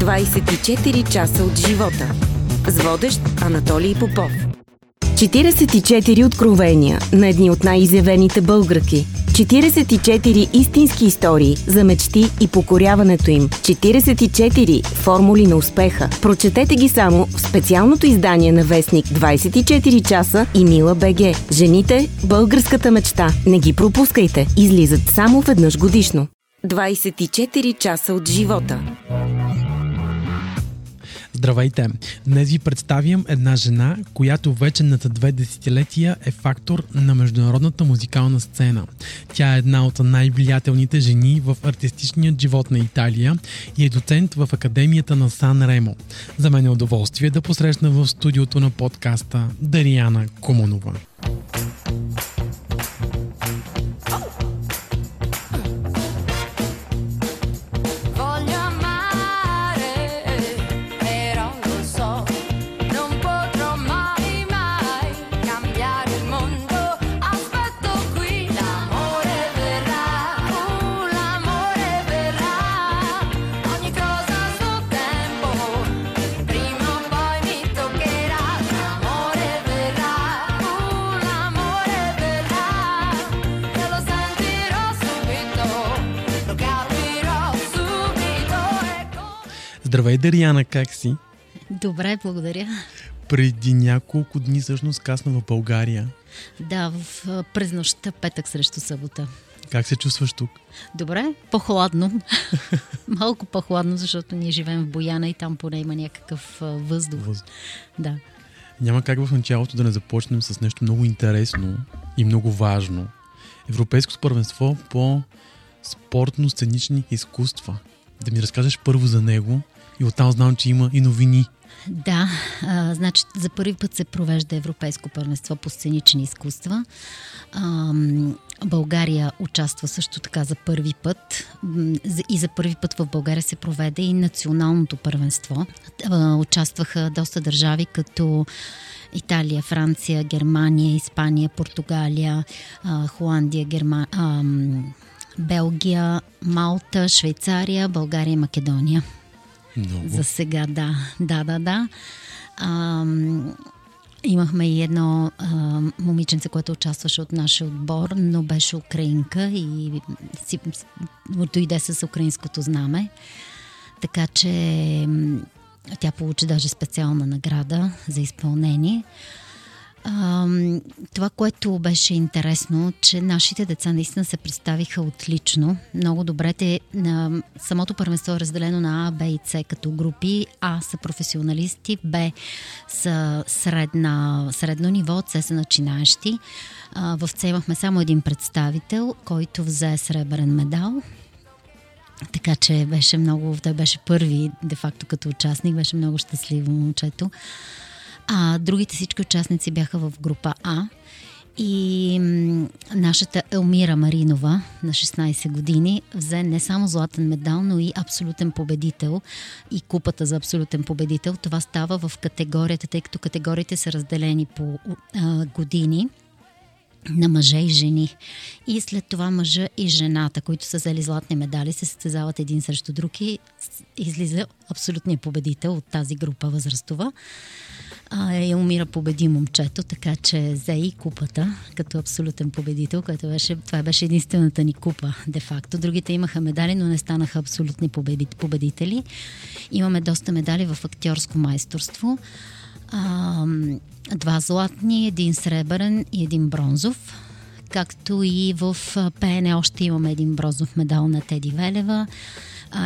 24 часа от живота. С водещ Анатолий Попов. 44 откровения на едни от най-изявените българки. 44 истински истории за мечти и покоряването им. 44 формули на успеха. Прочетете ги само в специалното издание на Вестник 24 часа и Мила БГ. Жените – българската мечта. Не ги пропускайте. Излизат само веднъж годишно. 24 часа от живота. Здравейте! Днес ви представям една жена, която вече над две десетилетия е фактор на международната музикална сцена. Тя е една от най-влиятелните жени в артистичният живот на Италия и е доцент в Академията на Сан Ремо. За мен е удоволствие да посрещна в студиото на подкаста Дариана Комонова. Здравей, Дариана, как си? Добре, благодаря. Преди няколко дни всъщност касна в България. Да, в, през нощта, петък срещу събота. Как се чувстваш тук? Добре, по-хладно. Малко по-хладно, защото ние живеем в Бояна и там поне има някакъв въздух. въздух. Да. Няма как в началото да не започнем с нещо много интересно и много важно. Европейско първенство по спортно-сценични изкуства. Да ми разкажеш първо за него и оттам знам, че има и новини. Да, а, значи за първи път се провежда Европейско първенство по сценични изкуства. А, България участва също така за първи път и за първи път в България се проведе и националното първенство. А, участваха доста държави като Италия, Франция, Германия, Испания, Португалия, а, Холандия, Герма... а, Белгия, Малта, Швейцария, България и Македония. Много. За сега, да. Да, да, да. А, имахме и едно а, момиченце, което участваше от нашия отбор, но беше украинка и си, дойде с украинското знаме. Така че тя получи даже специална награда за изпълнение. Това, което беше интересно, че нашите деца наистина се представиха отлично. Много добре. Те, а, самото първенство е разделено на А, Б и С като групи. А са професионалисти, Б са средна, средно ниво, С са начинаещи. А, в С имахме само един представител, който взе сребърен медал. Така че беше много, той беше първи, де-факто като участник, беше много щастливо момчето. А другите всички участници бяха в група А. И нашата Елмира Маринова на 16 години взе не само златен медал, но и абсолютен победител и купата за абсолютен победител. Това става в категорията, тъй като категориите са разделени по а, години на мъже и жени. И след това мъжа и жената, които са взели златни медали, се състезават един срещу друг и излиза абсолютният победител от тази група възрастова а, Елмира победи момчето, така че взе и купата като абсолютен победител, което беше, това беше единствената ни купа, де-факто. Другите имаха медали, но не станаха абсолютни победители. Имаме доста медали в актьорско майсторство. А, два златни, един сребърен и един бронзов. Както и в ПН още имаме един бронзов медал на Теди Велева,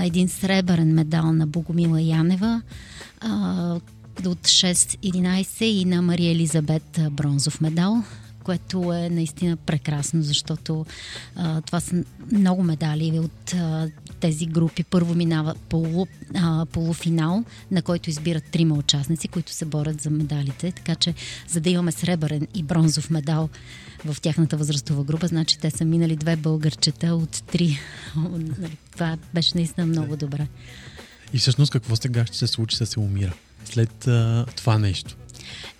един сребърен медал на Богомила Янева, от 6-11 и на Мария Елизабет бронзов медал, което е наистина прекрасно, защото а, това са много медали от а, тези групи. Първо минава полу, а, полуфинал, на който избират трима участници, които се борят за медалите. Така че, за да имаме сребърен и бронзов медал в тяхната възрастова група, значи те са минали две българчета от три. Това беше наистина много добре. И всъщност какво сега ще се случи с Елмира? След а, това нещо?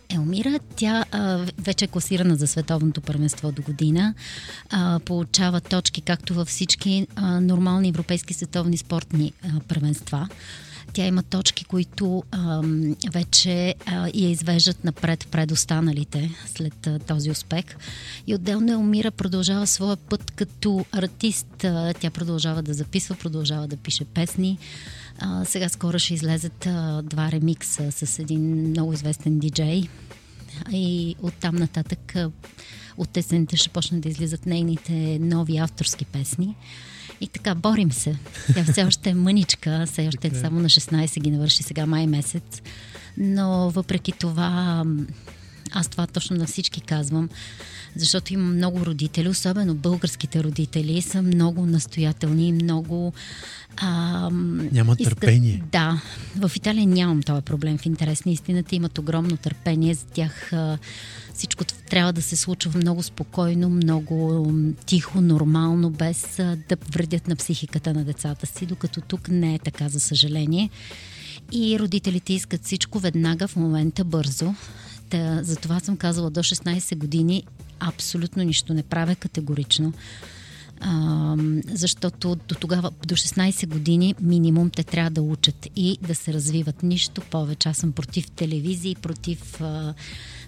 Елмира, тя а, вече е класирана за световното първенство до година. А, получава точки както във всички а, нормални европейски световни спортни а, първенства. Тя има точки, които а, вече а, я извеждат напред пред останалите след а, този успех. И отделно Елмира продължава своя път като артист. А, тя продължава да записва, продължава да пише песни. А, сега скоро ще излезат а, два ремикса с един много известен диджей. И оттам нататък а, от есента ще почнат да излизат нейните нови авторски песни. И така, борим се. Тя все още е мъничка, все още е само на 16 ги навърши сега май месец. Но въпреки това, аз това точно на всички казвам, защото има много родители, особено българските родители, са много настоятелни и много... А, Няма търпение. Искат, да. В Италия нямам този проблем. В интерес на истината имат огромно търпение. За тях а, всичко трябва да се случва много спокойно, много тихо, нормално, без а, да вредят на психиката на децата си, докато тук не е така, за съжаление. И родителите искат всичко веднага, в момента, бързо. Та, затова съм казала до 16 години абсолютно нищо не правя категорично. А, защото до тогава, до 16 години минимум те трябва да учат и да се развиват нищо повече. Аз съм против телевизии, против а,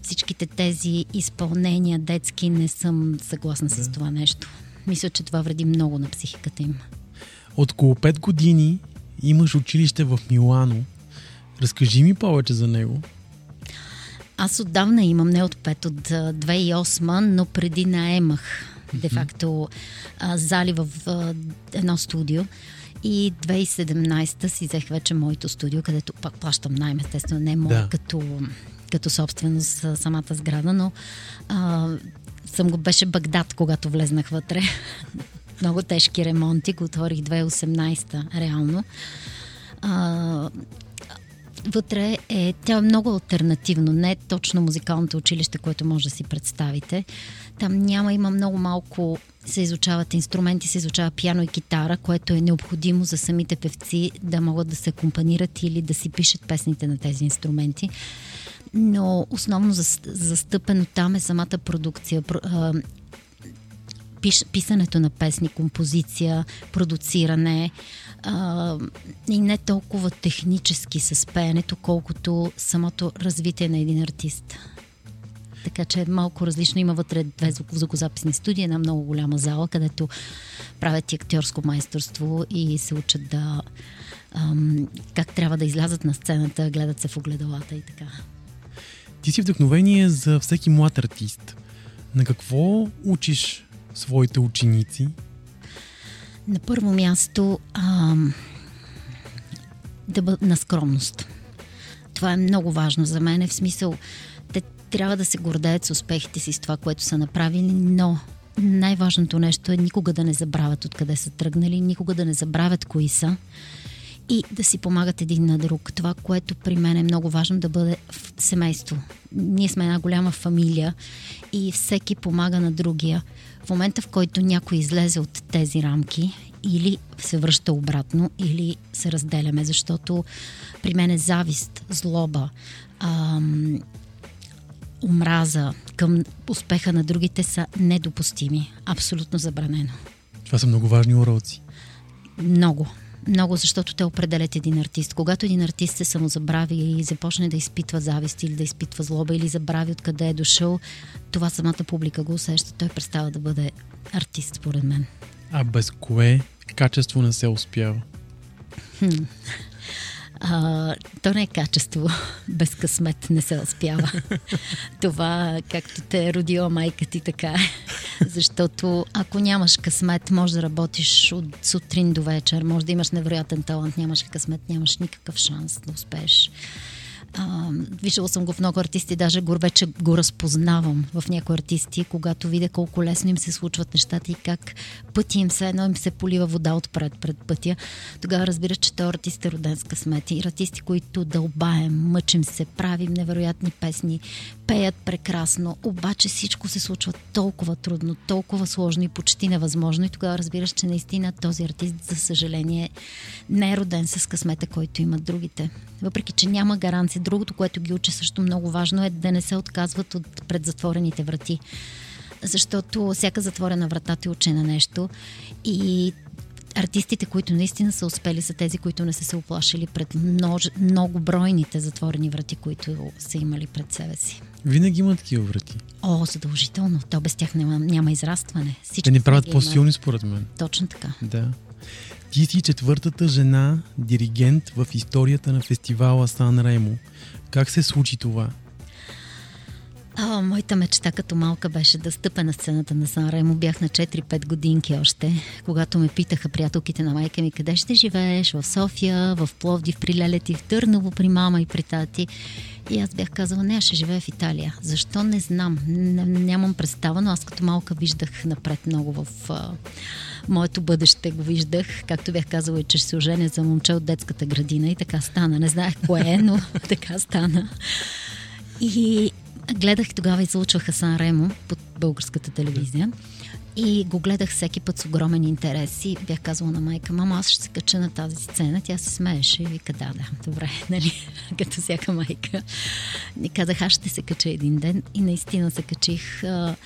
всичките тези изпълнения детски. Не съм съгласна да. с това нещо. Мисля, че това вреди много на психиката им. От около 5 години имаш училище в Милано. Разкажи ми повече за него. Аз отдавна имам, не от 5, от 2008, но преди наемах де-факто зали в едно студио. И 2017 си взех вече моето студио, където пак плащам найем, естествено, не мое да. като, като собственост самата сграда, но а, съм го беше Багдад, когато влезнах вътре. Много тежки ремонти, го отворих 2018 реално. А, вътре е, тя е много альтернативно, не е точно музикалното училище, което може да си представите. Там няма, има много малко се изучават инструменти, се изучава пиано и китара, което е необходимо за самите певци да могат да се акомпанират или да си пишат песните на тези инструменти. Но основно застъпено там е самата продукция пиш, писането на песни, композиция, продуциране а, и не толкова технически с пеенето, колкото самото развитие на един артист. Така че малко различно. Има вътре две звукозаписни студии, една много голяма зала, където правят и актьорско майсторство и се учат да ам, как трябва да излязат на сцената, гледат се в огледалата и така. Ти си вдъхновение за всеки млад артист. На какво учиш своите ученици? На първо място а, да бъд на скромност. Това е много важно за мен, в смисъл те трябва да се гордеят с успехите си, с това, което са направили, но най-важното нещо е никога да не забравят откъде са тръгнали, никога да не забравят кои са и да си помагат един на друг. Това, което при мен е много важно да бъде в семейство. Ние сме една голяма фамилия и всеки помага на другия. В момента, в който някой излезе от тези рамки, или се връща обратно, или се разделяме, защото при мен е завист, злоба, ам, омраза към успеха на другите са недопустими. Абсолютно забранено. Това са много важни уроци. Много. Много, защото те определят един артист. Когато един артист се самозабрави и започне да изпитва завист или да изпитва злоба или забрави откъде е дошъл, това самата публика го усеща. Той представа да бъде артист, според мен. А без кое качество не се успява? Хм. А, то не е качество. Без късмет не се успява. Това, както те е родила майка ти, така е. Защото ако нямаш късмет, може да работиш от сутрин до вечер, може да имаш невероятен талант, нямаш късмет, нямаш никакъв шанс да успееш. А, виждала съм го в много артисти, даже го вече го разпознавам в някои артисти, когато видя колко лесно им се случват нещата и как пъти им се едно им се полива вода отпред пред пътя. Тогава разбираш, че този артист е роден с късмет. И артисти, които дълбаем, мъчим се, правим невероятни песни, пеят прекрасно, обаче всичко се случва толкова трудно, толкова сложно и почти невъзможно. И тогава разбираш, че наистина този артист, за съжаление, не е роден с късмета, който имат другите. Въпреки, че няма гаранция. Другото, което ги учи също много важно е да не се отказват от предзатворените врати. Защото всяка затворена врата ти учи на нещо и артистите, които наистина са успели, са тези, които не са се оплашили пред множ... много бройните затворени врати, които са имали пред себе си. Винаги има такива врати. О, задължително. То без тях няма, няма израстване. Всички Те ни правят по-силни, според мен. Точно така. Да. Ти си четвъртата жена диригент в историята на фестивала Сан Ремо. Как се случи това? А, моята мечта като малка беше да стъпя на сцената на Сан Ремо. Бях на 4-5 годинки още, когато ме питаха приятелките на майка ми къде ще живееш, в София, в Пловдив, при Лелети, в Търново, при мама и при тати. И аз бях казала, не, аз ще живея в Италия. Защо не знам, нямам представа, но аз като малка виждах напред много в а, моето бъдеще го виждах. Както бях казала, че ще се оженя за момче от детската градина и така стана. Не знаех кое е, но така стана. И гледах тогава излучваха Сан Ремо под българската телевизия. И го гледах всеки път с огромен интерес и бях казала на майка, мама, аз ще се кача на тази сцена. Тя се смееше и вика, да, да, добре, нали, като всяка майка. И казах, аз ще се кача един ден и наистина се качих. В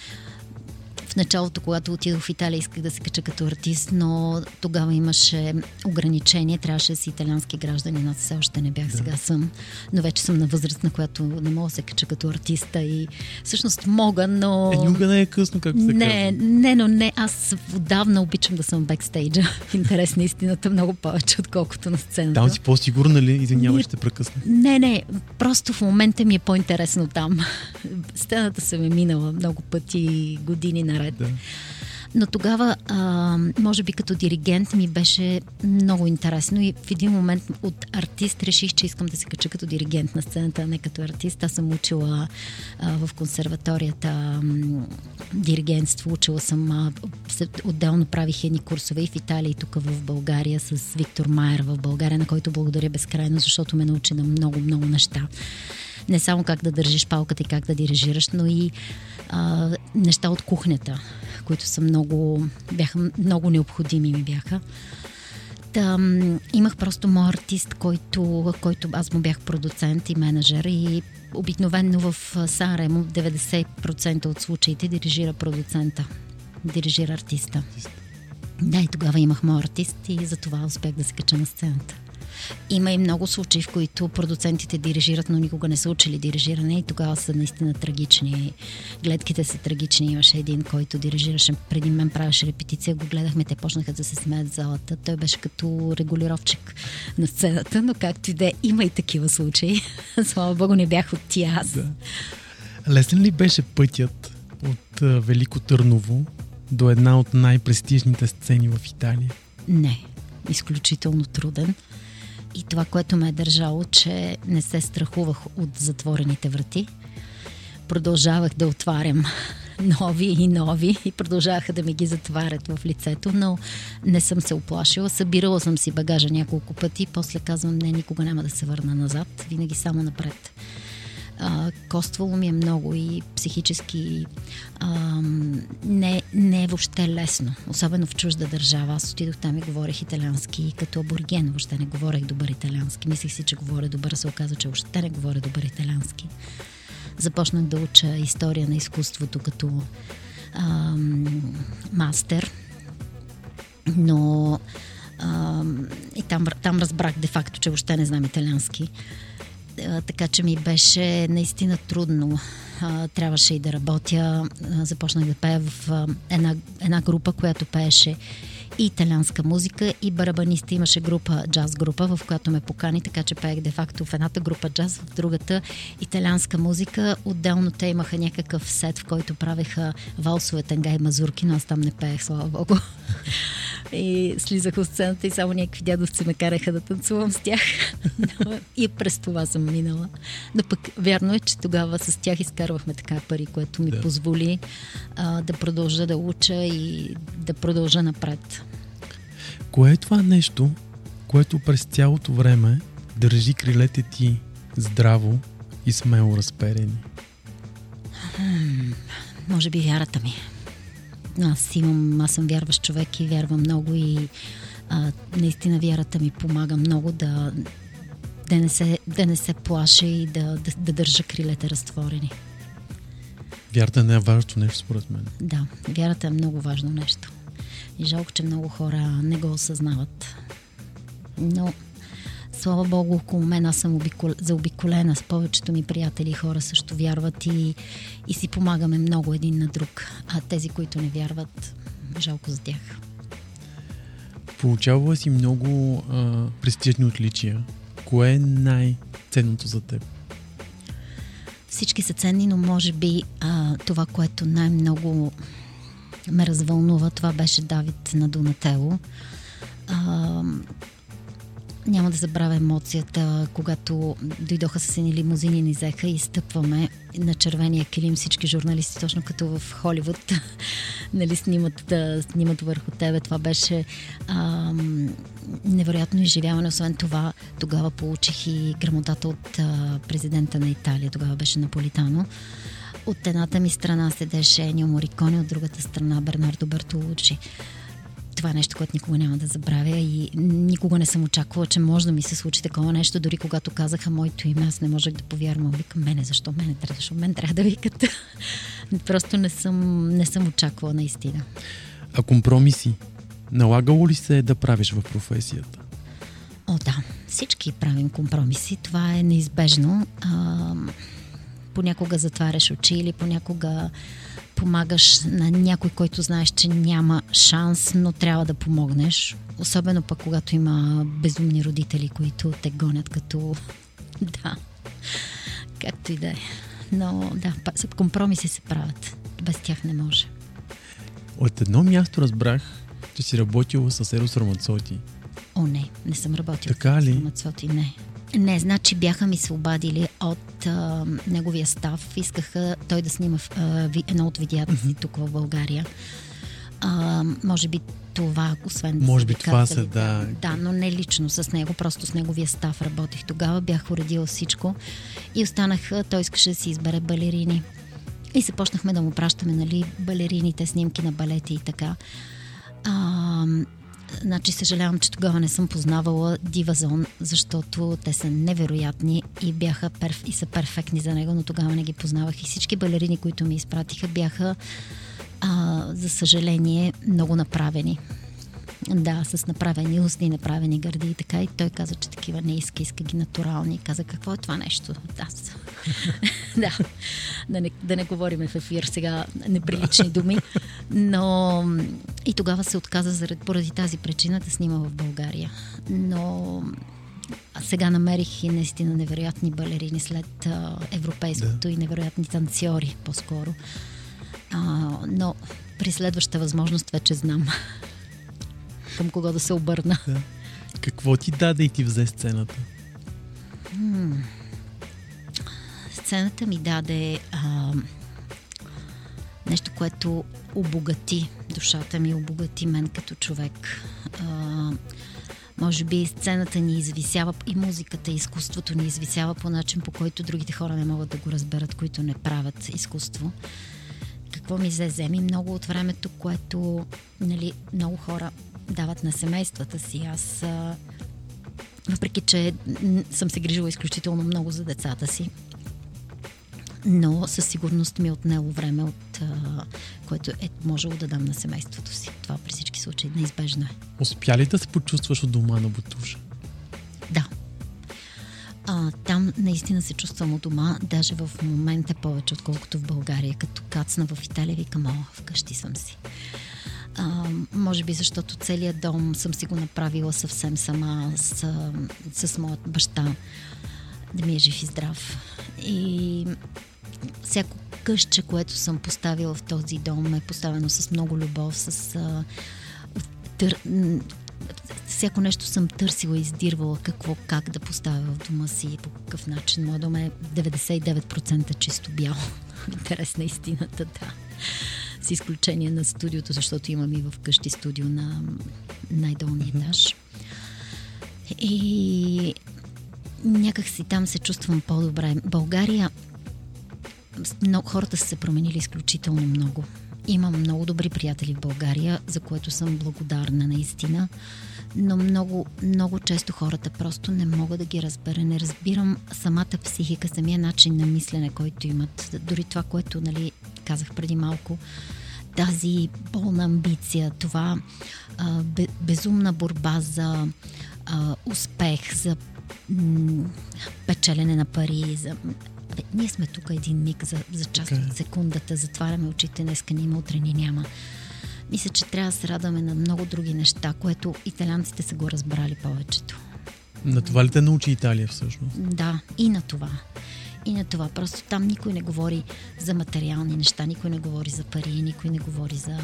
началото, когато отидох в Италия, исках да се кача като артист, но тогава имаше ограничение, трябваше да си италиански граждани, аз все още не бях, да. сега съм, но вече съм на възраст, на която не мога да се кача като артиста и всъщност мога, но... Е, никога не е късно, както се Не, казва. не, но не, аз отдавна обичам да съм бекстейджа. Интерес на е истината много повече, отколкото на сцената. Там си по-сигурна ли? Извинявай, ще прекъсна. Не, не, просто в момента ми е по-интересно там. Сцената съм е минала много пъти, години наред 9. Да. Е, но тогава, а, може би като диригент ми беше много интересно и в един момент от артист реших, че искам да се кача като диригент на сцената, а не като артист. Аз съм учила а, в консерваторията м, диригентство, учила съм, а, отделно правих едни курсове и в Италия, и тук в България с Виктор Майер в България, на който благодаря безкрайно, защото ме научи на много, много неща не само как да държиш палката и как да дирижираш, но и а, неща от кухнята, които са много, бяха много необходими ми бяха. Та, имах просто мой артист, който, който аз му бях продуцент и менеджер и обикновенно в Санремо 90% от случаите дирижира продуцента, дирижира артиста. Да, и тогава имах мой артист и за това успях да се кача на сцената. Има и много случаи, в които продуцентите дирижират, но никога не са учили дирижиране и тогава са наистина трагични. Гледките са трагични. Имаше един, който дирижираше преди мен, правеше репетиция, го гледахме, те почнаха да се смеят в залата. Той беше като регулировчик на сцената, но както и да е, има и такива случаи. Слава Богу, не бях от тия аз. Да. Лесен ли беше пътят от Велико Търново до една от най-престижните сцени в Италия? Не, изключително труден. И това, което ме е държало, че не се страхувах от затворените врати. Продължавах да отварям нови и нови и продължаваха да ми ги затварят в лицето, но не съм се оплашила. Събирала съм си багажа няколко пъти, после казвам, не, никога няма да се върна назад, винаги само напред а, коствало ми е много и психически а, не, не е въобще лесно, особено в чужда държава. Аз отидох там и говорех италиански като абориген, въобще не говорех добър италиански. Мислих си, че говоря добър, се оказа, че въобще не говоря добър италиански. Започнах да уча история на изкуството като а, мастер, но а, и там, там разбрах де-факто, че въобще не знам италиански така че ми беше наистина трудно. Трябваше и да работя. Започнах да пея в една, една група, която пееше и италианска музика и барабаниста имаше група, джаз група, в която ме покани, така че пеех де-факто в едната група джаз, в другата италианска музика. Отделно те имаха някакъв сет, в който правеха валсове, танга и мазурки, но аз там не пеех, слава богу. И слизах от сцената и само някакви дядовци ме караха да танцувам с тях. и през това съм минала. Но пък вярно е, че тогава с тях изкарвахме така пари, което ми да. позволи а, да продължа да уча и да продължа напред. Кое е това нещо, което през цялото време държи крилете ти здраво и смело разперени? Хм, може би вярата ми. Аз имам, аз съм вярващ човек и вярвам много и а, наистина вярата ми помага много да, да, не, се, да не се плаша и да, да, да държа крилете разтворени. Вярата не е важно нещо, според мен. Да, вярата е много важно нещо. И жалко, че много хора не го осъзнават. Но слава Богу, около мен аз съм обикол... заобиколена с повечето ми приятели хора също вярват и, и си помагаме много един на друг. А тези, които не вярват, жалко за тях. Получавала си много а, престижни отличия. Кое е най-ценното за теб? Всички са ценни, но може би а, това, което най-много ме развълнува, това беше Давид на Донатело. А, няма да забравя емоцията, когато дойдоха с едни лимузини, ни взеха и стъпваме на червения килим всички журналисти, точно като в Холивуд, нали, снимат, да, снимат върху тебе. Това беше ам, невероятно изживяване. Освен това, тогава получих и грамотата от а, президента на Италия, тогава беше Наполитано. От едната ми страна седеше Енио Мориконе, от другата страна Бернардо Бертолучи това е нещо, което никога няма да забравя и никога не съм очаквала, че може да ми се случи такова нещо. Дори когато казаха моето име, аз не можех да повярвам. Викам, мене, защо мене трябва, защо мен трябва да викат? Просто не съм, не съм очаквала наистина. А компромиси? Налагало ли се да правиш в професията? О, да. Всички правим компромиси. Това е неизбежно. А, понякога затваряш очи или понякога помагаш на някой, който знаеш, че няма шанс, но трябва да помогнеш. Особено пък, когато има безумни родители, които те гонят като... да, както и да е. Но да, компромиси се правят. Без тях не може. От едно място разбрах, че си работила с Ерос Рамацоти. О, не, не съм работила така с ли? Рамацоти, не. Не, значи бяха ми се обадили от а, неговия став. Искаха той да снима а, ви, едно от видеята си тук в България. А, може би това, освен да Може би това са, да. Да, но не лично с него, просто с неговия став работих. Тогава бях уредила всичко и останах, той искаше да си избере балерини. И започнахме да му пращаме, нали, балерините, снимки на балети и така. А, Значи съжалявам, че тогава не съм познавала Дивазон, защото те са невероятни и бяха перф... и са перфектни за него, но тогава не ги познавах. И всички балерини, които ми изпратиха, бяха, а, за съжаление, много направени. Да, с направени устни, направени гърди и така. И той каза, че такива не иска, иска ги натурални. Каза, какво е това нещо? Да, да. Да, не, да не говорим в ефир сега неприлични думи. Но и тогава се отказа заради, поради тази причина да снима в България. Но сега намерих и наистина невероятни балерини след а, европейското да. и невероятни танцори по-скоро. А, но при следващата възможност вече знам към кого да се обърна. Да. Какво ти даде и ти взе сцената? М- сцената ми даде а, нещо, което обогати душата ми, обогати мен като човек. А, може би сцената ни извисява и музиката, и изкуството ни извисява по начин, по който другите хора не могат да го разберат, които не правят изкуство. Какво ми взе? Вземи много от времето, което нали, много хора дават на семействата си. Аз, а, въпреки че съм се грижила изключително много за децата си, но със сигурност ми е отнело време, от а, което е можело да дам на семейството си. Това при всички случаи неизбежно е. Успя ли да се почувстваш от дома на Бутуша? Да. А, там наистина се чувствам от дома, даже в момента повече, отколкото в България. Като кацна в Италия, викам, о, вкъщи съм си. А, може би защото целият дом съм си го направила съвсем сама с, с моят баща да ми е жив и здрав. И всяко къщче, което съм поставила в този дом е поставено с много любов, с а, тър... всяко нещо съм търсила и издирвала какво, как да поставя в дома си, по какъв начин. Моят дом е 99% чисто бял. Интерес на истината, да. С изключение на студиото, защото имам и в къщи студио на най-долния етаж. И някак си там се чувствам по-добре. България много, хората са се променили изключително много. Имам много добри приятели в България, за което съм благодарна наистина. Но много, много често хората просто не мога да ги разбера. Не разбирам самата психика, самия начин на мислене, който имат. Дори това, което нали, казах преди малко, тази болна амбиция, това а, безумна борба за а, успех, за м- печелене на пари, за Бе, ние сме тук един миг за, за част okay. от секундата, затваряме очите, днеска ни има, утре ни няма. Мисля, че трябва да се радваме на много други неща, което италианците са го разбрали повечето. На това ли те научи Италия всъщност? Да, и на това. И на това. Просто там никой не говори за материални неща, никой не говори за пари, никой не говори за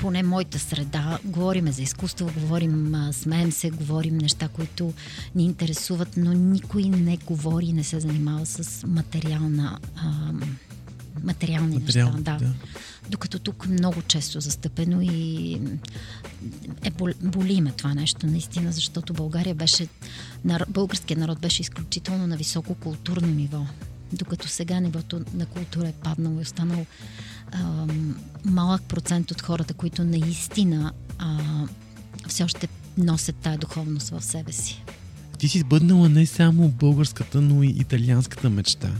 поне моята среда, говориме за изкуство, говорим, смеем се, говорим неща, които ни интересуват, но никой не говори и не се занимава с материална, а, материални Материал, неща. Да. да. Докато тук много често застъпено и е боли ме това нещо наистина, защото България беше, българският народ беше изключително на високо културно ниво. Докато сега нивото на култура е паднало и останало а, малък процент от хората, които наистина а, все още носят тая духовност в себе си. Ти си сбъднала не само българската, но и италианската мечта.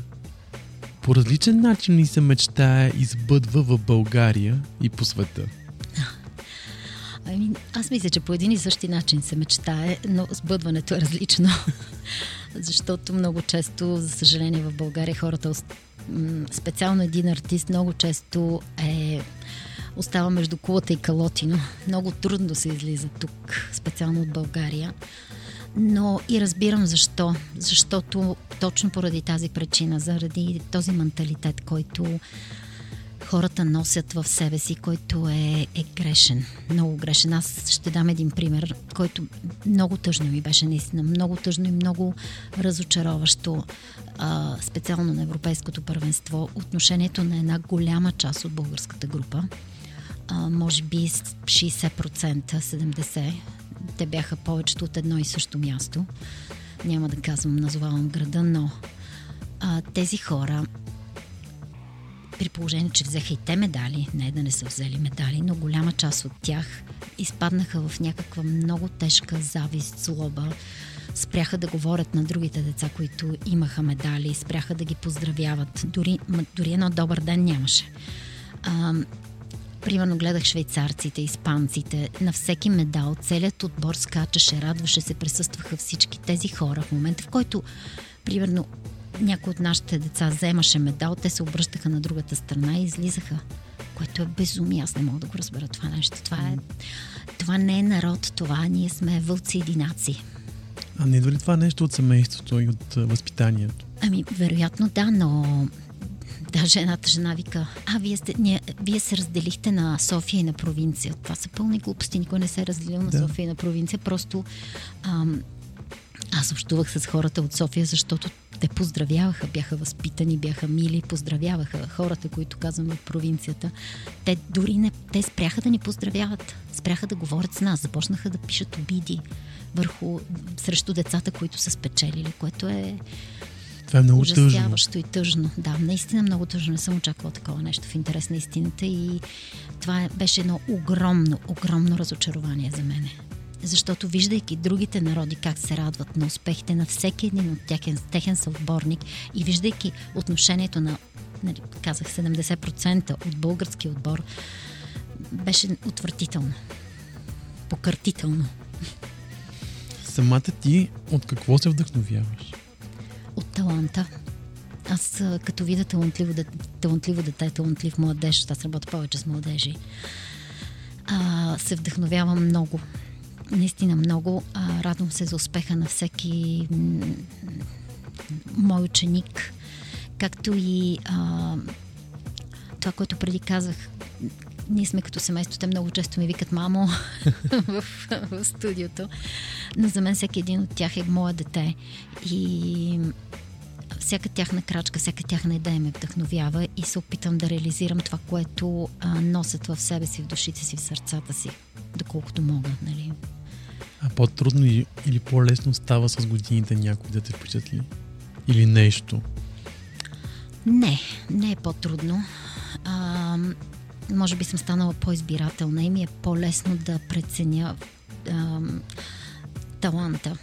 По различен начин ли се мечтае и сбъдва в България и по света? Ами, аз мисля, че по един и същи начин се мечтае, но сбъдването е различно. Защото много често, за съжаление, в България хората, специално един артист, много често е остава между кулата и калотино. Много трудно се излиза тук, специално от България. Но и разбирам защо. Защото точно поради тази причина, заради този менталитет, който хората носят в себе си, който е, е грешен. Много грешен. Аз ще дам един пример, който много тъжно ми беше наистина. Много тъжно и много разочароващо, а, специално на Европейското първенство, отношението на една голяма част от българската група. А, може би 60%, 70%. Те бяха повечето от едно и също място. Няма да казвам, назовавам града, но а, тези хора при положение, че взеха и те медали, не да не са взели медали, но голяма част от тях изпаднаха в някаква много тежка завист, злоба, спряха да говорят на другите деца, които имаха медали, спряха да ги поздравяват. Дори, дори едно добър ден нямаше. А, примерно гледах швейцарците, испанците, на всеки медал, целият отбор скачаше, радваше се, присъстваха всички тези хора в момента, в който примерно някой от нашите деца вземаше медал, те се обръщаха на другата страна и излизаха. Което е безумие. Аз не мога да го разбера това нещо. Това, е, това не е народ, това ние сме вълци единаци. А не идва ли това нещо от семейството и от възпитанието? Ами, вероятно да, но Даже едната жена вика, а вие, сте, ние, вие се разделихте на София и на провинция. Това са пълни глупости. Никой не се е разделил на да. София и на провинция. Просто ам, аз общувах с хората от София, защото те поздравяваха, бяха възпитани, бяха мили, поздравяваха хората, които казваме от провинцията. Те дори не, те спряха да ни поздравяват, спряха да говорят с нас, започнаха да пишат обиди върху, срещу децата, които са спечелили, което е това е много тъжно. и тъжно. Да, наистина много тъжно. Не съм очаквала такова нещо в интерес на истината и това беше едно огромно, огромно разочарование за мене. Защото виждайки другите народи как се радват на успехите на всеки един от техен, техен съотборник и виждайки отношението на, нали, казах 70% от българския отбор, беше отвратително. Покъртително. Самата ти от какво се вдъхновяваш? От таланта. Аз като видя талантливо, талантливо дете, талантлив младеж, аз работя повече с младежи, а, се вдъхновявам много наистина много. А, радвам се за успеха на всеки мой ученик, както и а, това, което преди казах. Ние сме като семейство, те много често ми викат мамо в, в студиото, но за мен всеки един от тях е мое дете и всяка тяхна крачка, всяка тяхна идея ме вдъхновява и се опитам да реализирам това, което а, носят в себе си, в душите си, в сърцата си, доколкото мога. Нали? А по-трудно или по-лесно става с годините някой да те впечатли? Или нещо? Не, не е по-трудно. А, може би съм станала по-избирателна и ми е по-лесно да преценя а, таланта.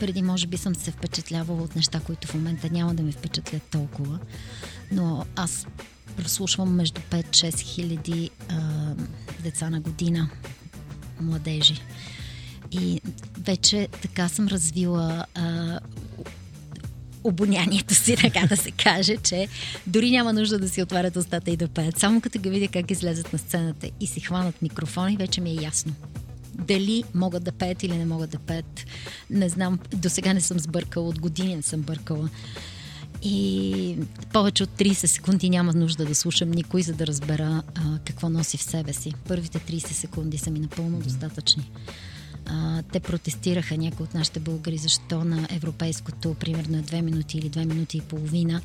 Преди може би съм се впечатлявала от неща, които в момента няма да ме впечатлят толкова. Но аз прослушвам между 5-6 хиляди деца на година, младежи. И вече така съм развила а, обонянието си, така да се каже, че дори няма нужда да си отварят устата и да пеят. Само като ги видя как излезат на сцената и си хванат микрофони, вече ми е ясно. Дали могат да пеят или не могат да пеят, не знам. До сега не съм сбъркала, от години не съм бъркала. И повече от 30 секунди няма нужда да слушам никой, за да разбера а, какво носи в себе си. Първите 30 секунди са ми напълно достатъчни а, те протестираха някои от нашите българи, защо на европейското, примерно, две минути или две минути и половина.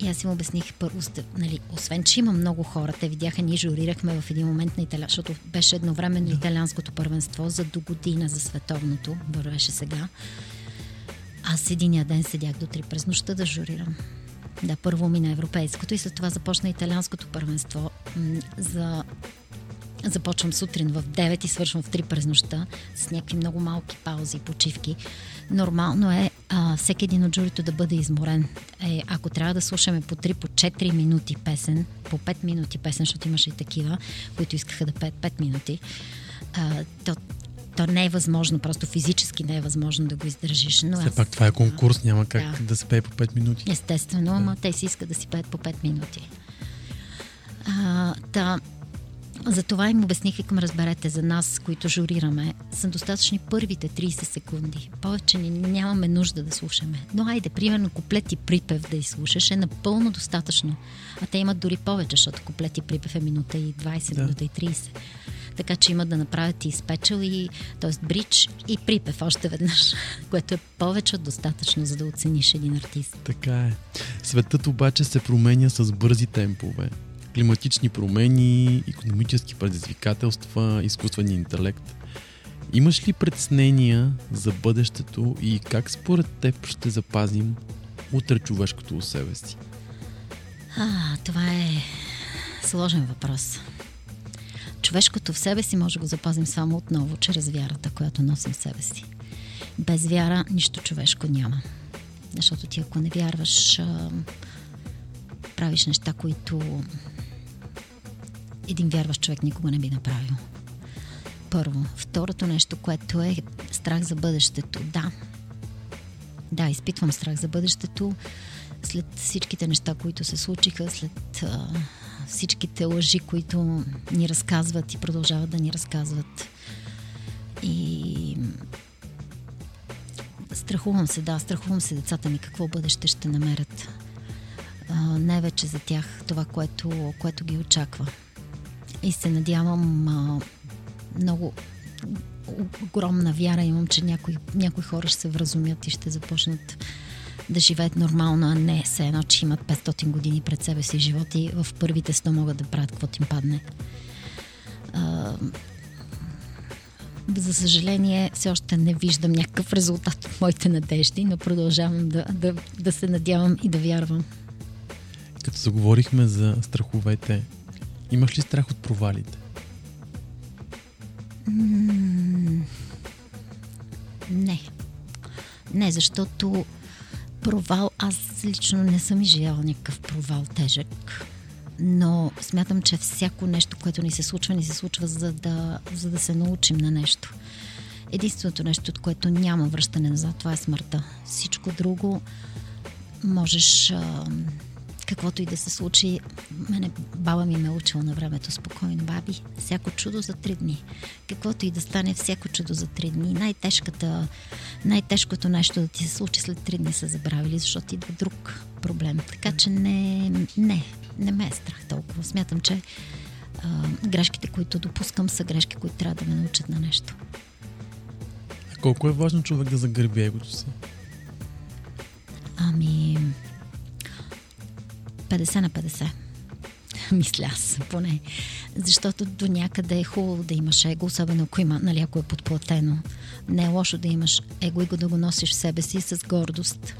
И аз им обясних първо, нали, освен, че има много хора, те видяха, ние журирахме в един момент на Италия, защото беше едновременно да. италианското първенство за до година за световното, вървеше сега. Аз единия ден седях до три през нощта да журирам. Да, първо ми на европейското и след това започна италианското първенство за Започвам сутрин в 9 и свършвам в 3 през нощта с някакви много малки паузи и почивки. Нормално е а, всеки един от журито да бъде изморен. Е, ако трябва да слушаме по 3, по 4 минути песен, по 5 минути песен, защото имаше и такива, които искаха да пеят 5 минути, а, то то не е възможно, просто физически не е възможно да го издържиш. Но Все аз... пак това е конкурс, няма как да, да се пее по 5 минути. Естествено, да. ама те си искат да си пеят по 5 минути. А, та, затова им обясних и към разберете за нас, които журираме, са достатъчни първите 30 секунди. Повече нямаме нужда да слушаме. Но айде, примерно, куплет и припев да изслушаш е напълно достатъчно. А те имат дори повече, защото куплет и припев е минута и 20, да. минута и 30. Така че имат да направят и спечел, и, т.е. бридж и припев още веднъж, което е повече от достатъчно, за да оцениш един артист. Така е. Светът обаче се променя с бързи темпове климатични промени, економически предизвикателства, изкуствен интелект. Имаш ли предснения за бъдещето и как според теб ще запазим утре човешкото у себе си? А, това е сложен въпрос. Човешкото в себе си може да го запазим само отново, чрез вярата, която носим в себе си. Без вяра нищо човешко няма. Защото ти ако не вярваш, правиш неща, които един вярващ човек никога не би направил. Първо. Второто нещо, което е страх за бъдещето. Да. Да, изпитвам страх за бъдещето след всичките неща, които се случиха, след а, всичките лъжи, които ни разказват и продължават да ни разказват. И страхувам се, да, страхувам се децата ми какво бъдеще ще намерят. най-вече за тях това, което, което ги очаква и се надявам а, много огромна вяра имам, че някои, някои хора ще се вразумят и ще започнат да живеят нормално, а не се едно, че имат 500 години пред себе си живот и в първите 100 могат да правят каквото им падне. А, за съжаление, все още не виждам някакъв резултат от моите надежди, но продължавам да, да, да се надявам и да вярвам. Като заговорихме за страховете, Имаш ли страх от провалите? не. Не, защото провал, аз лично не съм изживяла някакъв провал тежък, но смятам, че всяко нещо, което ни се случва, ни се случва за да, за да се научим на нещо. Единственото нещо, от което няма връщане назад, това е смъртта. Всичко друго можеш а, каквото и да се случи, мене баба ми ме е учила на времето спокойно. Баби, всяко чудо за три дни. Каквото и да стане, всяко чудо за три дни. Най-тежката, най-тежкото нещо да ти се случи след три дни са забравили, защото идва друг проблем. Така че не, не, не ме е страх толкова. Смятам, че а, грешките, които допускам, са грешки, които трябва да ме научат на нещо. А колко е важно човек да загърби егото си? Ами, 50 на 50. Мисля аз, поне. Защото до някъде е хубаво да имаш его, особено ако има, нали, ако е подплатено. Не е лошо да имаш его и го да го носиш в себе си с гордост.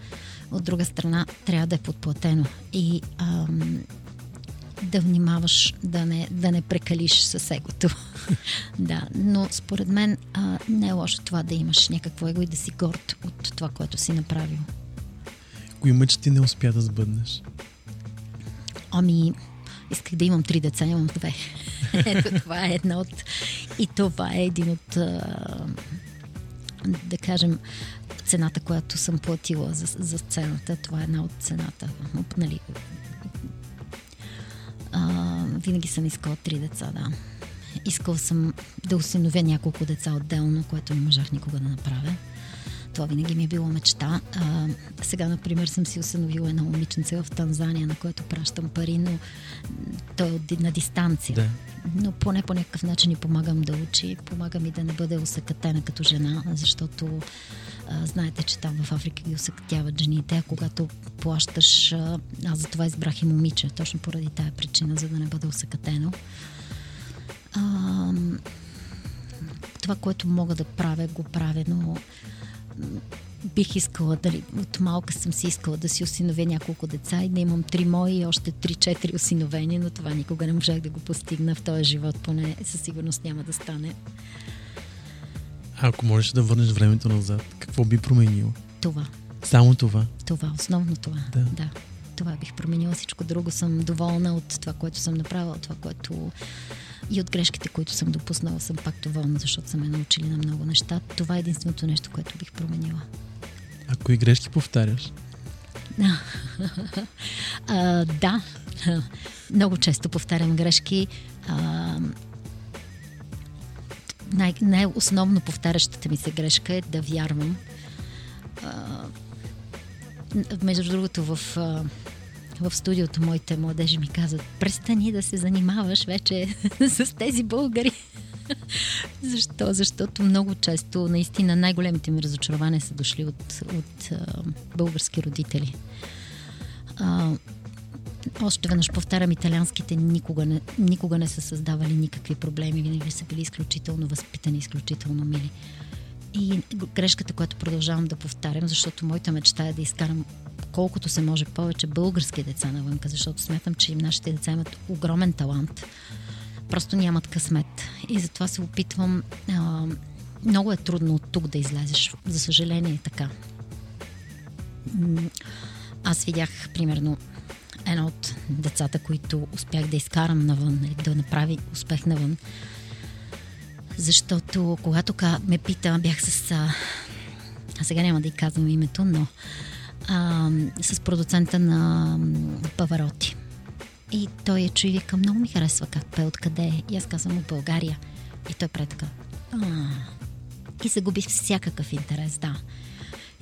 От друга страна, трябва да е подплатено. И ам, да внимаваш да не, да не прекалиш с егото. да, но според мен а, не е лошо това да имаш някакво его и да си горд от това, което си направил. Кои мъчи ти не успя да сбъднеш? Ами, Исках да имам три деца, имам две. Ето, това е едно от... И това е един от... Да кажем, цената, която съм платила за, за сцената. Това е една от цената. Нали, а, винаги съм искала три деца, да. Искала съм да осиновя няколко деца отделно, което не можах никога да направя. Това винаги ми е било мечта. А, сега, например, съм си осиновила едно момиченце в Танзания, на което пращам пари, но той е на дистанция. Да. Но поне по някакъв начин ни помагам да учи, помагам и да не бъде усъкатена като жена, защото а, знаете, че там в Африка ги усъкътяват жените, а когато плащаш, а, аз за това избрах и момиче, точно поради тая причина, за да не бъде усъкатено. А, това, което мога да правя, го правя, но бих искала, дали, от малка съм си искала да си осиновя няколко деца и да имам три мои и още три-четири осиновени, но това никога не можах да го постигна в този живот, поне със сигурност няма да стане. А ако можеш да върнеш времето назад, какво би променило? Това. Само това? Това, основно това. Да. да. Това бих променила. Всичко друго съм доволна от това, което съм направила, това, което и от грешките, които съм допуснала, съм пак доволна, защото са ме научили на много неща. Това е единственото нещо, което бих променила. А кои грешки повтаряш? а, да, много често повтарям грешки. А, най- най-основно повтарящата ми се грешка е да вярвам. А, между другото, в в студиото моите младежи ми казват, престани да се занимаваш вече с тези българи. Защо? Защото много често наистина най-големите ми разочарования са дошли от, от а, български родители. А, още веднъж повтарям, италианските никога не, никога не са създавали никакви проблеми, винаги са били изключително възпитани, изключително мили. И грешката, която продължавам да повтарям, защото моята мечта е да изкарам колкото се може повече български деца навънка, защото смятам, че им нашите деца имат огромен талант. Просто нямат късмет. И затова се опитвам. А, много е трудно от тук да излезеш. За съжаление е така. Аз видях, примерно, едно от децата, които успях да изкарам навън, нали, да направи успех навън. Защото когато ме пита, бях с... А сега няма да й казвам името, но а, с продуцента на Павароти. И той я чу и вика, много ми харесва как пе, откъде е. И аз казвам от България. И той прави така. И загубих всякакъв интерес, да.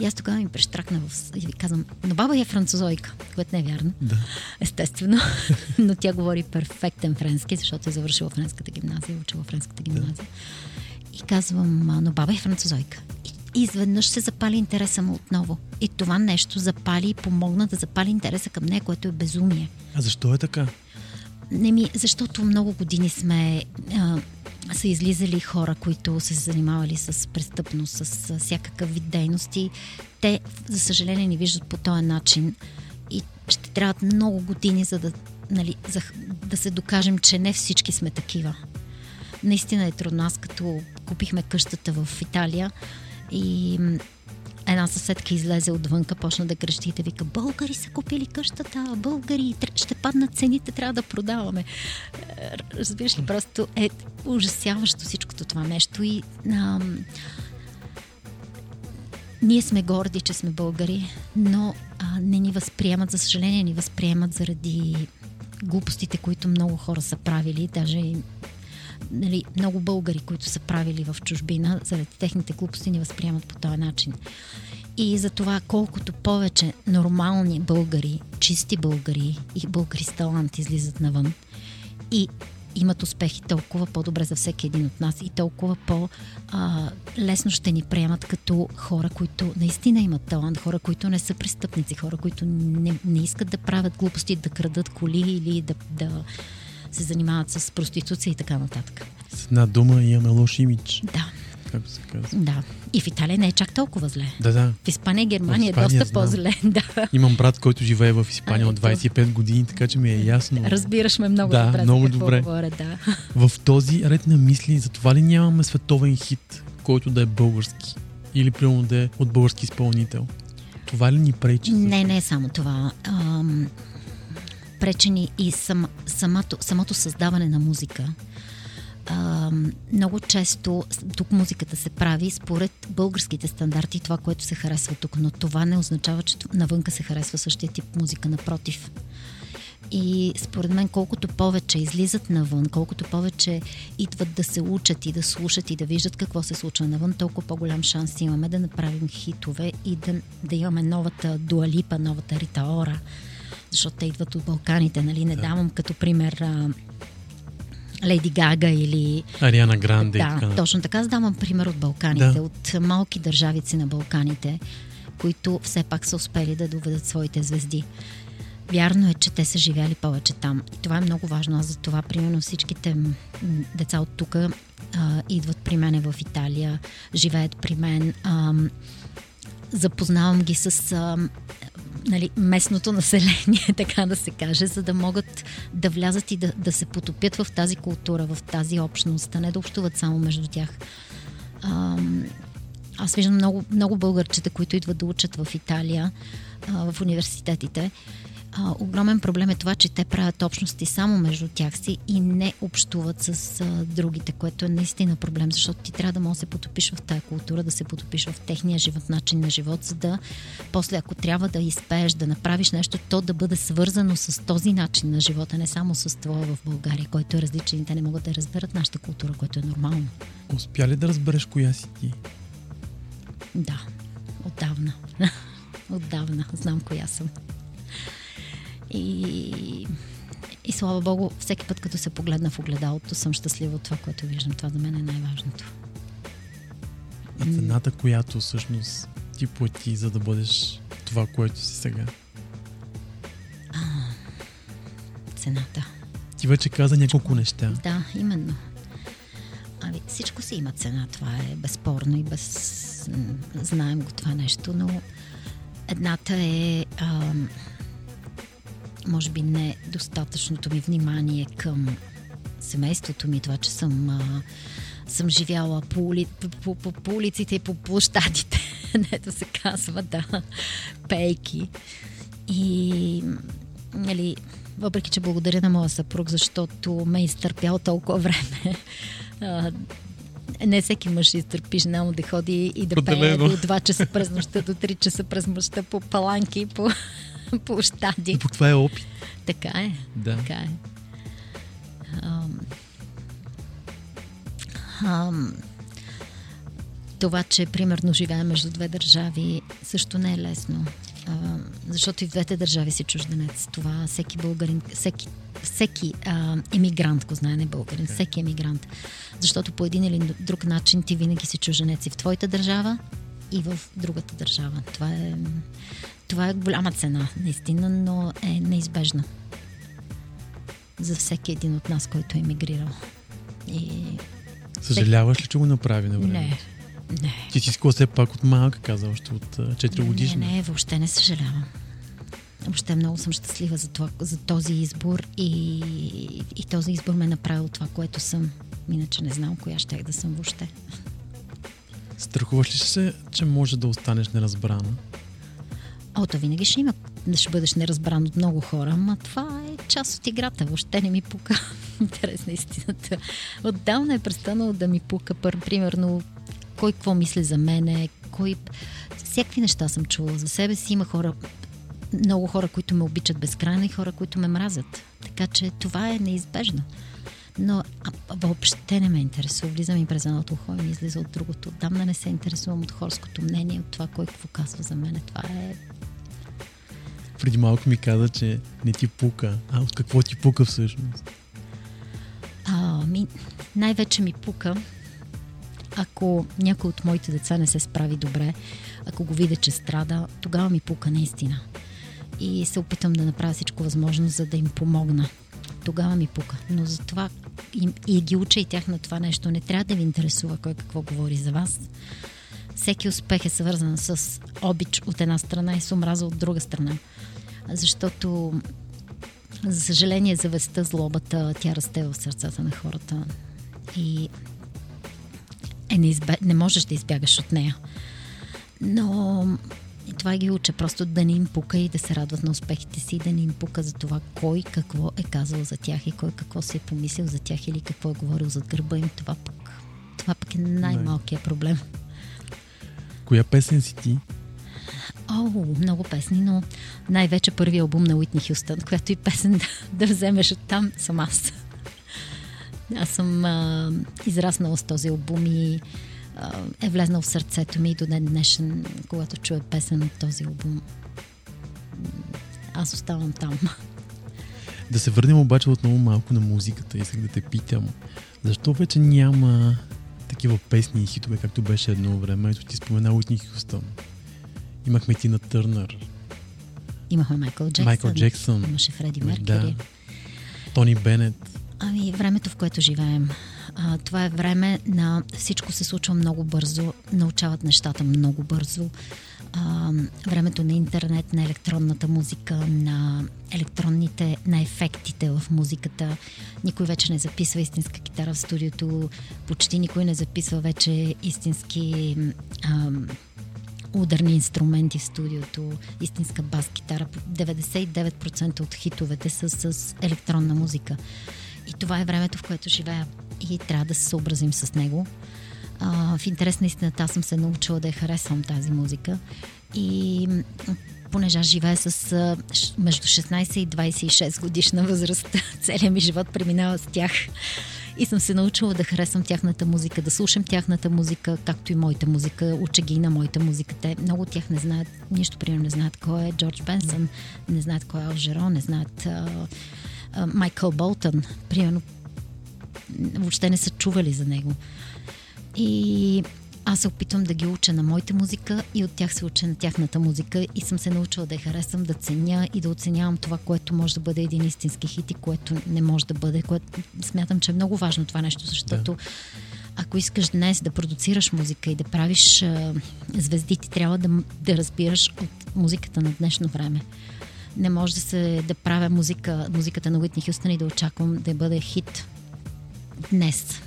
И аз тогава ми прещракна в... и казвам, но баба е французойка, което не е вярно. Да. Естествено. но тя говори перфектен френски, защото е завършила френската гимназия, учила френската гимназия. Да. И казвам, но баба е французойка. И и изведнъж се запали интереса му отново. И това нещо запали и помогна да запали интереса към нея, което е безумие. А защо е така? Не ми, защото много години сме а, са излизали хора, които са се занимавали с престъпност, с, всякакъв вид дейности. Те, за съжаление, ни виждат по този начин и ще трябват много години, за да, нали, за, да се докажем, че не всички сме такива. Наистина е трудно. Аз като купихме къщата в Италия, и една съседка излезе отвънка, почна да крещи и вика, българи са купили къщата, българи, ще паднат цените, трябва да продаваме. Разбираш ли, просто е ужасяващо всичкото това нещо и а, ние сме горди, че сме българи, но а, не ни възприемат, за съжаление, ни възприемат заради глупостите, които много хора са правили, даже нали, много българи, които са правили в чужбина, заради техните глупости ни възприемат по този начин. И за това колкото повече нормални българи, чисти българи и българи с талант излизат навън и имат успехи, толкова по-добре за всеки един от нас и толкова по-лесно ще ни приемат като хора, които наистина имат талант, хора, които не са престъпници, хора, които не, не искат да правят глупости, да крадат коли или да, да се занимават с проституция и така нататък. С една дума имаме лош имидж. Да. Както се казва. Да. И в Италия не е чак толкова зле. Да, да. В Испания и Германия Испания, е доста знам. по-зле. Да. Имам брат, който живее в Испания а, от 25 години, така че ми е ясно. Разбираш ме много да, добре. Много добре. Говоря, да. В този ред на мисли, за това ли нямаме световен хит, който да е български? Или примерно да е от български изпълнител? Това ли ни пречи? Не, не е само това. Ам, пречени и сам, самото, самото създаване на музика. А, много често тук музиката се прави според българските стандарти, това, което се харесва тук, но това не означава, че навънка се харесва същия тип музика, напротив. И според мен, колкото повече излизат навън, колкото повече идват да се учат и да слушат и да виждат какво се случва навън, толкова по-голям шанс имаме да направим хитове и да, да имаме новата дуалипа, новата ритаора, защото те идват от Балканите, нали? Не давам като пример а, Леди Гага или... Ариана Гранде. Да, така. точно така. Давам пример от Балканите, да. от малки държавици на Балканите, които все пак са успели да доведат своите звезди. Вярно е, че те са живяли повече там. И това е много важно. Аз за това, примерно, всичките деца от тук идват при мене в Италия, живеят при мен. А, запознавам ги с а, нали, местното население, така да се каже, за да могат да влязат и да, да се потопят в тази култура, в тази общност, а не да общуват само между тях. А, аз виждам много, много българчета, които идват да учат в Италия, а, в университетите а, огромен проблем е това, че те правят общности само между тях си и не общуват с а, другите, което е наистина проблем, защото ти трябва да можеш да се потопиш в тая култура, да се потопиш в техния живот, начин на живот, за да после, ако трябва да изпееш, да направиш нещо, то да бъде свързано с този начин на живота, не само с твоя в България, който е различен те не могат да разберат нашата култура, което е нормално. Успя ли да разбереш коя си ти? Да, отдавна. отдавна знам коя съм. И, и слава Богу, всеки път, като се погледна в огледалото, съм щастлива от това, което виждам. Това за мен е най-важното. И цената, която всъщност ти плати, за да бъдеш това, което си сега? А, цената. Ти вече каза няколко неща. Да, именно. Ами, всичко си има цена, това е безспорно и без... знаем го това нещо, но едната е... Ам може би не достатъчното ми внимание към семейството ми, това, че съм, а, съм живяла по, ули, по, по, по улиците и по площадите, нето се казва, да, пейки. И, нали, въпреки, че благодаря на моя съпруг, защото ме изтърпял толкова време. А, не всеки мъж изтърпи жена му да ходи и да пее до 2 часа през нощта, до 3 часа през нощта по паланки, по площади. И това е опит. Така е. Да. Така е. Ам, ам, това, че примерно живеем между две държави, също не е лесно. А, защото и в двете държави си чужденец. Това всеки българин, всеки, всеки а, емигрант го знае, не българин, okay. всеки емигрант. Защото по един или друг начин ти винаги си чужденец и в твоята държава, и в другата държава. Това е, това е голяма цена, наистина, но е неизбежна за всеки един от нас, който е емигрирал. И... Съжаляваш ли, че го направи на време? Не, не. Ти си искала все пак от малка, каза, още от 4 годишна. Не, не, въобще не съжалявам. Въобще много съм щастлива за, това, за този избор и, и този избор ме е направил това, което съм. Иначе не знам коя ще да съм въобще. Страхуваш ли се, че може да останеш неразбрана? О, то винаги ще има, ще бъдеш неразбран от много хора, ама това е част от играта. Въобще не ми пука. Интересна истината. Отдавна е престанало да ми пука, пър, примерно, кой какво мисли за мене, кой... Всякакви неща съм чувала за себе си. Има хора, много хора, които ме обичат безкрайно и хора, които ме мразят. Така че това е неизбежно. Но а, въобще не ме интересува. Влизам и през едното ухо и ми излиза от другото. да не се интересувам от хорското мнение, от това кой какво казва за мен. Това е преди малко ми каза, че не ти пука. А от какво ти пука всъщност? А, ми, най-вече ми пука, ако някой от моите деца не се справи добре, ако го видя, че страда, тогава ми пука наистина. И се опитам да направя всичко възможно, за да им помогна. Тогава ми пука. Но за това и, и ги уча и тях на това нещо. Не трябва да ви интересува кой какво говори за вас. Всеки успех е свързан с обич от една страна и с омраза от друга страна защото за съжаление завестта, злобата, тя расте в сърцата на хората и е неизбе... не можеш да избягаш от нея. Но и това ги уча, просто да не им пука и да се радват на успехите си, да не им пука за това кой какво е казал за тях и кой какво си е помислил за тях или какво е говорил зад гърба им. Това пък, това пък е най-малкият проблем. Коя песен си ти? О, много песни, но най-вече първи албум на Уитни Хюстън, която и песен да, да вземеш от там съм аз. Аз съм а, израснала с този албум и а, е влезнал в сърцето ми до ден днешен, когато чуя песен от този албум. Аз оставам там. Да се върнем обаче отново малко на музиката. Исках да те питам. Защо вече няма такива песни и хитове, както беше едно време? Ето ти спомена Уитни Хюстън. Имахме Тина Търнър. Имахме Майкъл Джексън. Майкъл Джексън. Имаше Фреди Меркери. Да. Тони Бенет. Ами, времето, в което живеем. А, това е време на всичко се случва много бързо, научават нещата много бързо. А, времето на интернет, на електронната музика, на електронните, на ефектите в музиката. Никой вече не записва истинска китара в студиото, почти никой не записва вече истински а, ударни инструменти в студиото, истинска бас-китара. 99% от хитовете са с електронна музика. И това е времето, в което живея. И трябва да се съобразим с него. А, в интерес на истината, аз съм се научила да я харесвам тази музика. И понеже аз живея с а, между 16 и 26 годишна възраст, целият ми живот преминава с тях. И съм се научила да харесвам тяхната музика, да слушам тяхната музика, както и моята музика. Уча ги на моята музика. Те много от тях не знаят, нищо примерно не знаят кой е Джордж Бенсън, не знаят кой е Алжеро, не знаят Майкъл Болтън. Примерно въобще не са чували за него. И аз се опитвам да ги уча на моята музика и от тях се уча на тяхната музика и съм се научила да я харесвам, да ценя и да оценявам това, което може да бъде един истински хит и което не може да бъде. Което смятам, че е много важно това нещо, защото да. ако искаш днес да продуцираш музика и да правиш а, звезди, ти трябва да, да разбираш от музиката на днешно време. Не може да се да правя музика, музиката на Уитни Хюстън и да очаквам да бъде хит днес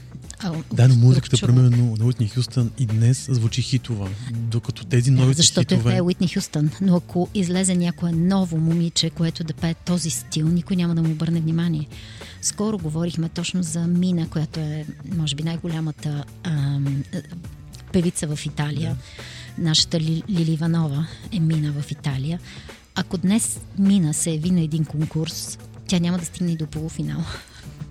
да, но музиката, примерно, на Уитни Хюстън и днес звучи хитова, докато тези новите да, защото хитове... е Уитни Хюстън, но ако излезе някое ново момиче, което да пее този стил, никой няма да му обърне внимание. Скоро говорихме точно за Мина, която е, може би, най-голямата ам, певица в Италия. Да. Нашата Лили Иванова е Мина в Италия. Ако днес Мина се яви на един конкурс, тя няма да стигне и до полуфинал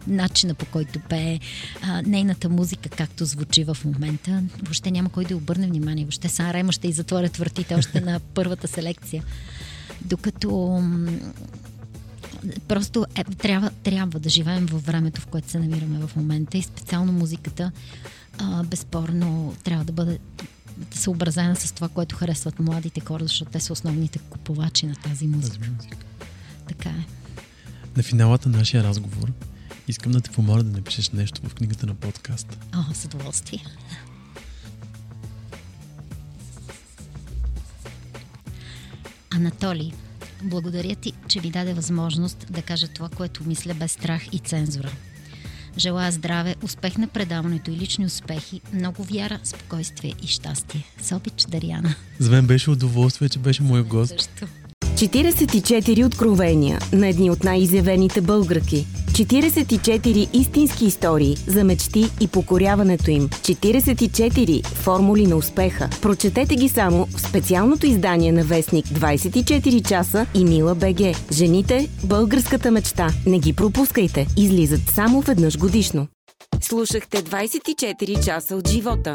начина по който пее, а, нейната музика както звучи в момента, въобще няма кой да обърне внимание. Въобще Сан Рема ще и затворят вратите още на първата селекция. Докато просто е, трябва, трябва да живеем във времето, в което се намираме в момента и специално музиката а, безспорно трябва да бъде съобразена с това, което харесват младите хора, защото те са основните купувачи на тази музика. Тази музика. Така е. На финалата на нашия разговор Искам да те помоля да напишеш нещо в книгата на подкаста. О, с удоволствие. Анатолий, благодаря ти, че ми даде възможност да кажа това, което мисля без страх и цензура. Желая здраве, успех на предаването и лични успехи, много вяра, спокойствие и щастие. С обич, Дариана. За мен беше удоволствие, че беше мой гост. Също. 44 откровения на едни от най-изявените българки. 44 истински истории за мечти и покоряването им. 44 формули на успеха. Прочетете ги само в специалното издание на Вестник 24 часа и Мила БГ. Жените – българската мечта. Не ги пропускайте. Излизат само веднъж годишно. Слушахте 24 часа от живота.